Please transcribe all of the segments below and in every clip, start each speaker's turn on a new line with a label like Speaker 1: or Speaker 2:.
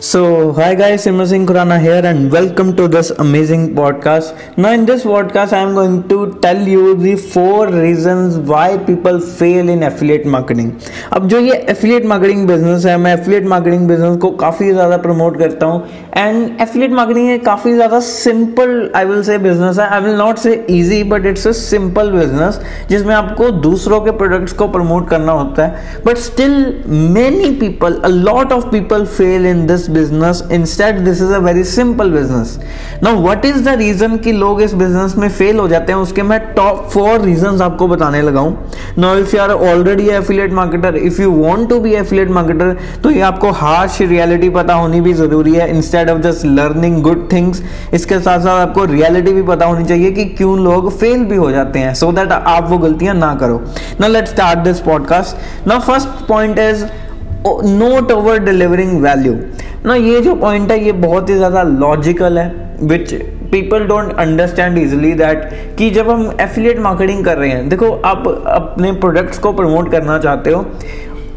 Speaker 1: So, hi guys, Simran Singh Khurana here, and welcome to this amazing podcast. Now, in this podcast, I am going to tell you the four reasons why people fail in affiliate marketing. अब जो ये affiliate marketing business है मैं affiliate marketing business को काफ़ी ज़्यादा promote करता हूँ एंड affiliate marketing एक काफ़ी ज़्यादा simple I will say business है I will not say easy but it's a simple business जिसमें आपको दूसरों के प्रोडक्ट्स को प्रमोट करना होता है but still many people a lot of people fail in business instead this is a very simple business now what is the reason कि लोग इस बिज़नेस में फेल हो जाते हैं? उसके मैं टॉप फोर रीजन आपको बताने लगा now if you are already affiliate marketer if you want to be affiliate marketer तो ये आपको हार्श रियलिटी पता होनी भी ज़रूरी है। Instead of just learning good things इसके साथ साथ आपको रियलिटी भी पता होनी चाहिए कि क्यों लोग फेल भी हो जाते हैं। सो so दैट आप वो गलतियाँ ना करो। ना let start this podcast now first point is not over delivering value ना, ये जो पॉइंट है, ये बहुत ही ज़्यादा लॉजिकल है which people don't understand easily that कि जब हम एफिलिएट मार्केटिंग कर रहे हैं, देखो, आप अपने प्रोडक्ट्स को प्रमोट करना चाहते हो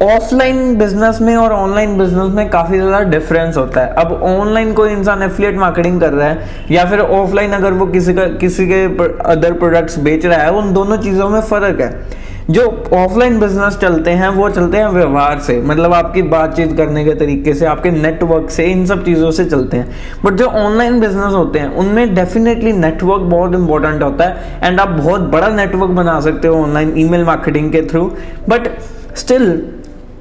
Speaker 1: ऑफलाइन बिज़नेस में और ऑनलाइन बिज़नेस में काफ़ी ज़्यादा डिफरेंस होता है। अब ऑनलाइन कोई इंसान एफिलिएट मार्केटिंग कर रहा है, या फिर ऑफलाइन अगर वो किसी का, किसी के अदर प्रोडक्ट्स बेच रहा है, उन दोनों चीज़ों में फ़र्क है। जो ऑफलाइन बिज़नेस चलते हैं, वो चलते हैं व्यवहार से। मतलब आपकी बातचीत करने के तरीके से, आपके नेटवर्क से, इन सब चीज़ों से चलते हैं। बट जो ऑनलाइन बिज़नेस होते हैं, उनमें डेफिनेटली नेटवर्क बहुत इंपॉर्टेंट होता है। एंड आप बहुत बड़ा नेटवर्क बना सकते हो ऑनलाइन ईमेल मार्केटिंग के थ्रू बट स्टिल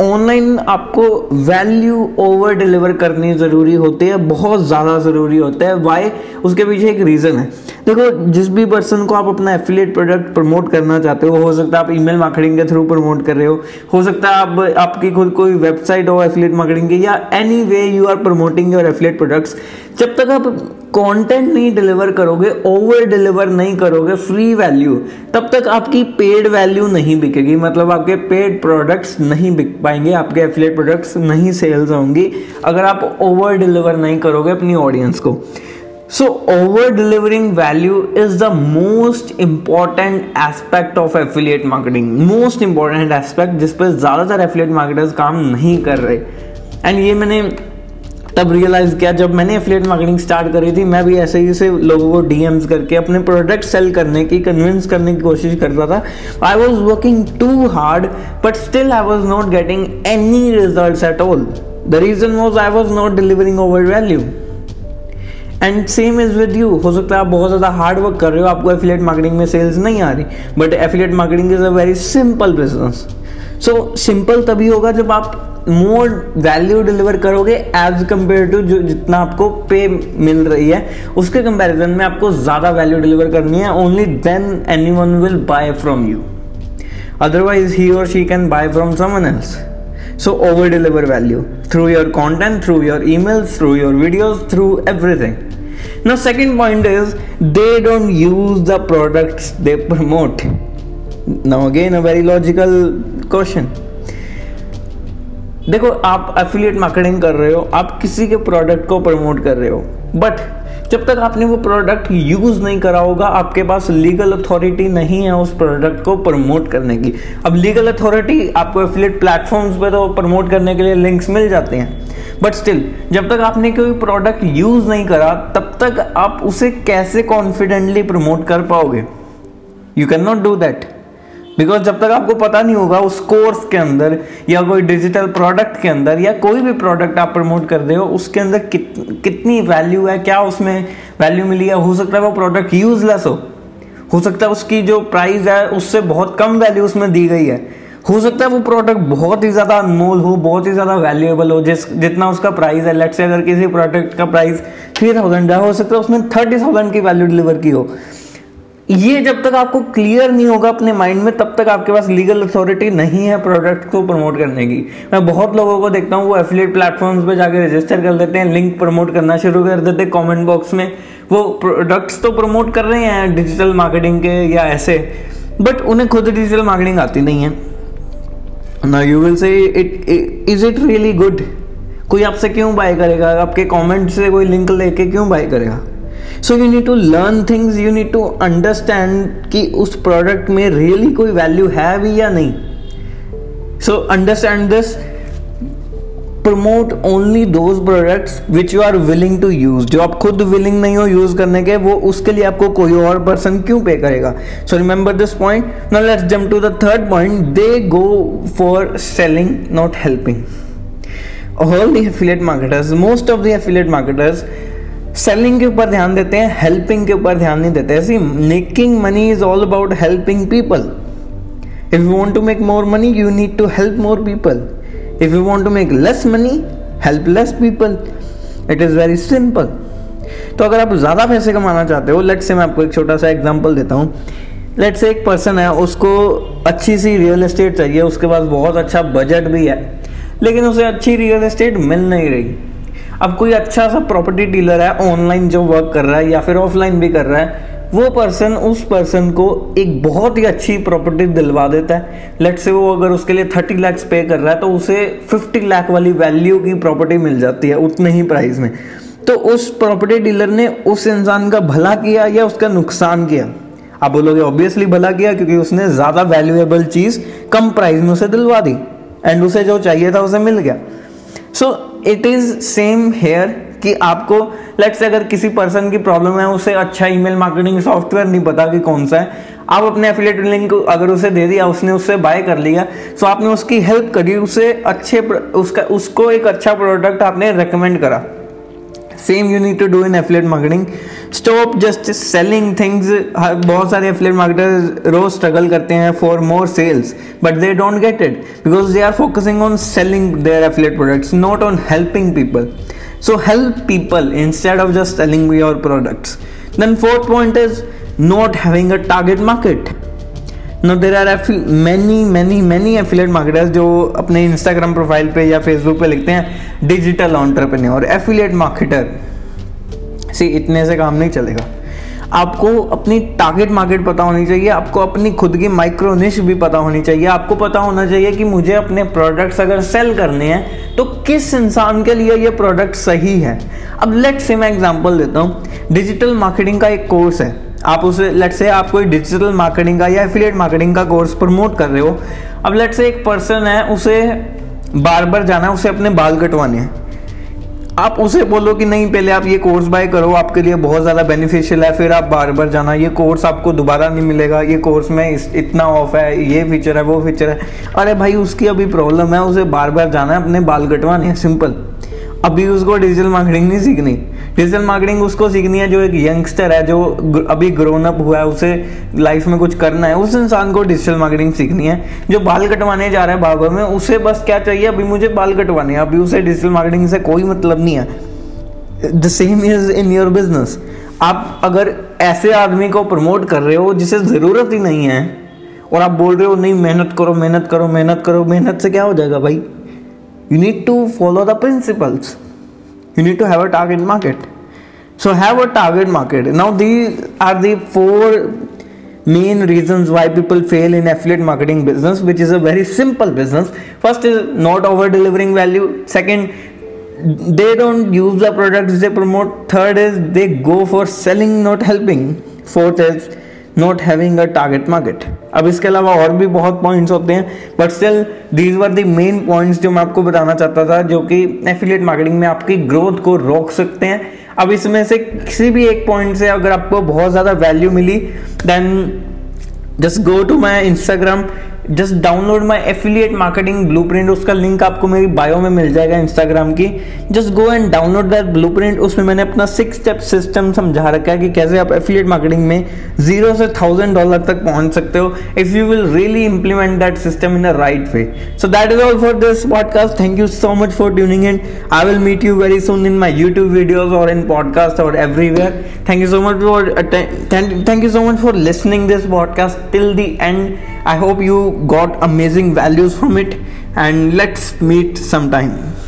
Speaker 1: ऑनलाइन आपको वैल्यू ओवर डिलीवर करनी ज़रूरी होती है, बहुत ज़्यादा ज़रूरी होता है। वाई उसके पीछे एक रीज़न है। देखो, जिस भी पर्सन को आप अपना एफिलेट प्रोडक्ट प्रमोट करना चाहते हो हो सकता है आप ईमेल मार्केटिंग के थ्रू प्रमोट कर रहे हो हो सकता है आप, आपकी खुद कोई वेबसाइट हो एफिलेट मार्केटिंग की, या anyway you are promoting your affiliate products जब तक आप कंटेंट नहीं डिलीवर करोगे ओवर डिलीवर नहीं करोगे फ्री वैल्यू तब तक आपकी पेड वैल्यू नहीं बिकेगी। मतलब आपके पेड प्रोडक्ट्स नहीं बिक पाएँगे, आपके एफिलेट प्रोडक्ट्स नहीं सेल्स होंगी, अगर आप ओवर डिलीवर नहीं करोगे अपनी ऑडियंस को। So over delivering value is the most important aspect of affiliate marketing most important aspect जिस पर ज़्यादातर एफिलिएट मार्केटर्स काम नहीं कर रहे। एंड ये मैंने तब रियलाइज़ किया जब मैंने एफिलिएट मार्केटिंग स्टार्ट करी थी, मैं भी ऐसे ही से लोगों को डीएम्स करके अपने प्रोडक्ट सेल करने की कन्विंस करने की कोशिश करता था। I was working too hard but still I was not getting any result at all the reason was I was not delivering over value and same is with you हो सकता है आप बहुत ज़्यादा हार्ड वर्क कर रहे हो, आपको एफिलेट मार्केटिंग में सेल्स नहीं आ रही but affiliate marketing is a very simple business so simple तभी होगा जब आप मोर वैल्यू डिलीवर करोगे एज कंपेयर टू जो जितना आपको पे मिल रही है। उसके कंपेरिजन में आपको ज़्यादा वैल्यू डिलीवर करनी है। Only then any one will buy from you otherwise ही और she can buy from someone else so over deliver value through your content through your emails through your videos through everything no second point is they don't use the products they promote now again, a very logical question. देखो, आप affiliate marketing कर रहे हो, आप किसी के product को promote कर रहे हो बट जब तक आपने वो प्रोडक्ट यूज़ नहीं करा होगा, आपके पास लीगल अथॉरिटी नहीं है उस प्रोडक्ट को प्रमोट करने की। अब लीगल अथॉरिटी आपको एफिलिएट प्लेटफॉर्म्स पे तो प्रमोट करने के लिए लिंक्स मिल जाते हैं। बट स्टिल जब तक आपने कोई प्रोडक्ट यूज़ नहीं करा, तब तक आप उसे कैसे कॉन्फिडेंटली प्रमोट कर पाओगे? You can not do that because जब तक आपको पता नहीं होगा उस कोर्स के अंदर या कोई डिजिटल प्रोडक्ट के अंदर या कोई भी प्रोडक्ट आप प्रमोट कर रहे हो उसके अंदर कित, कितनी वैल्यू है क्या उसमें वैल्यू मिली है हो सकता है वो प्रोडक्ट यूजलेस हो। हो सकता है उसकी जो प्राइस है उससे बहुत कम वैल्यू उसमें दी गई है। हो सकता है वो प्रोडक्ट बहुत ही ज़्यादा अनमोल हो बहुत ही ज़्यादा वैल्यूएबल हो जिस जितना उसका प्राइस है। लेट से अगर किसी प्रोडक्ट का प्राइस थ्री थाउज़ेंड है हो सकता है उसमें थर्टी थाउज़ेंड की वैल्यू डिलीवर की हो। ये जब तक आपको क्लियर नहीं होगा अपने माइंड में, तब तक आपके पास लीगल अथॉरिटी नहीं है प्रोडक्ट को प्रमोट करने की। मैं बहुत लोगों को देखता हूँ, वो एफिलेट प्लेटफॉर्म्स पे जाके रजिस्टर कर देते हैं लिंक प्रमोट करना शुरू कर देते हैं कमेंट बॉक्स में। वो प्रोडक्ट्स तो प्रमोट कर रहे हैं डिजिटल मार्केटिंग के या ऐसे बट उन्हें खुद डिजिटल मार्केटिंग आती नहीं है। ना you will say it is it really good कोई आपसे क्यों बाय करेगा? आपके कमेंट से कोई लिंक लेके क्यों बाय करेगा? So you need to learn things you need to understand कि उस प्रोडक्ट में रियली really कोई वैल्यू है भी या नहीं। So understand this promote only those products which you are willing to use जो आप खुद विलिंग नहीं हो यूज़ करने के, वो उसके लिए आपको कोई और पर्सन क्यों पे करेगा? So remember this point now let's jump to the third point they go for selling not helping all the affiliate marketers most of the affiliate marketers selling के ऊपर ध्यान देते हैं हेल्पिंग के ऊपर ध्यान नहीं देते। ऐसी making money is all about helping people if you want to make more money you need to help more people if you want to make less money help less people. It is very simple. तो अगर आप ज़्यादा पैसे कमाना चाहते हो late say मैं आपको एक छोटा सा एग्ज़ाम्पल देता हूँ। लेट से एक पर्सन है, उसको अच्छी सी रियल एस्टेट चाहिए, उसके पास बहुत अच्छा बजट भी है, लेकिन उसे अच्छी रियल एस्टेट मिल नहीं रही। अब कोई अच्छा सा प्रॉपर्टी डीलर है ऑनलाइन जो वर्क कर रहा है या फिर ऑफलाइन भी कर रहा है, वो पर्सन उस पर्सन को एक बहुत ही अच्छी प्रॉपर्टी दिलवा देता है। लेट से वो अगर उसके लिए थर्टी लैक्स पे कर रहा है तो उसे फिफ्टी लाख वाली वैल्यू की प्रॉपर्टी मिल जाती है उतने ही प्राइस में। तो उस प्रॉपर्टी डीलर ने उस इंसान का भला किया या उसका नुकसान किया? आप बोलोगे ऑब्वियसली भला किया क्योंकि उसने ज़्यादा वैल्यूएबल चीज़ कम प्राइस में उसे दिलवा दी। एंड उसे जो चाहिए था, उसे मिल गया। So it is same here कि आपको लेट से अगर किसी पर्सन की प्रॉब्लम है, उसे अच्छा ईमेल मार्केटिंग सॉफ्टवेयर नहीं पता कि कौन सा है। आप अपने एफिलेट लिंक अगर उसे दे दिया, उसने उससे बाय कर लिया सो आपने उसकी हेल्प करी, उसे अच्छे उसका, उसको एक अच्छा प्रोडक्ट आपने रिकमेंड करा। Same you need to do in affiliate marketing stop just selling things बहुत सारे एफिलेट मार्केटर्स रोज स्ट्रगल करते हैं for more sales but they don't get it because they are focusing on selling their affiliate products not on helping people so help people instead of just selling your products then fourth point is not having a target market. Now there are many many many affiliate marketers जो अपने Instagram profile पे या Facebook पे लिखते हैं digital entrepreneur affiliate marketer सी इतने से काम नहीं चलेगा। आपको अपनी टारगेट मार्केट पता होनी चाहिए, आपको अपनी खुद की माइक्रो निश भी पता होनी चाहिए। आपको पता होना चाहिए कि मुझे अपने प्रोडक्ट्स अगर सेल करने हैं तो किस इंसान के लिए ये प्रोडक्ट सही है? अब लेट से मैं एग्जांपल देता हूँ। डिजिटल मार्केटिंग का एक कोर्स है। आप उसे लेट से आप कोई डिजिटल मार्केटिंग का या एफिलिएट मार्केटिंग का कोर्स प्रमोट कर रहे हो, अब लेट से एक पर्सन है, उसे बार बार जाना है, उसे अपने बाल कटवाने हैं। आप उसे बोलो कि नहीं, पहले आप ये कोर्स बाय करो, आपके लिए बहुत ज़्यादा बेनिफिशियल है, फिर आप बार बार जाना, ये कोर्स आपको दोबारा नहीं मिलेगा, ये कोर्स में इतना ऑफ़ है, ये फीचर है, वो फीचर है। अरे भाई, उसकी अभी प्रॉब्लम है, उसे बार बार जाना है, अपने बाल कटवाने हैं सिंपल अभी उसको डिजिटल मार्केटिंग नहीं सीखनी। डिजिटल मार्केटिंग उसको सीखनी है, जो एक यंगस्टर है, जो अभी ग्रोन अप हुआ है, उसे लाइफ में कुछ करना है, उस इंसान को डिजिटल मार्केटिंग सीखनी है। जो बाल कटवाने जा रहा है बाबा में, उसे बस क्या चाहिए, अभी मुझे बाल कटवाने हैं, अभी उसे डिजिटल मार्केटिंग से कोई मतलब नहीं है। The same is in your business आप अगर ऐसे आदमी को प्रमोट कर रहे हो, जिसे ज़रूरत ही नहीं है, और आप बोल रहे हो, नहीं, मेहनत करो मेहनत करो मेहनत करो, मेहनत से क्या हो जाएगा भाई? You need to follow the principles. You need to have a target market. So have a target market. Now these are the four main reasons why people fail in affiliate marketing business which is a very simple business. First is not over delivering value. Second they don't use the products they promote. Third is they go for selling not helping. Fourth is not having a target market अब इसके अलावा और भी बहुत points होते हैं but still these were the main points जो मैं आपको बताना चाहता था, जो कि एफिलिएट मार्केटिंग में आपकी ग्रोथ को रोक सकते हैं। अब इसमें से किसी भी एक पॉइंट से अगर आपको बहुत ज़्यादा value milli then just go to my Instagram just download my affiliate marketing blueprint उसका लिंक आपको मेरी बायो में मिल जाएगा इंस्टाग्राम की। Just go and download that blueprint उसमें मैंने अपना सिक्स स्टेप सिस्टम समझा रखा है कि कैसे आप एफिलिएट मार्केटिंग में ज़ीरो से थाउज़ेंड डॉलर तक पहुँच सकते हो if you will really implement that system in a right way so that is all for this podcast thank you so much for tuning in I will meet you very soon in my YouTube videos और in podcast और everywhere thank you so much for thank you so much for listening this podcast till the end I hope you got amazing values from it and let's meet sometime.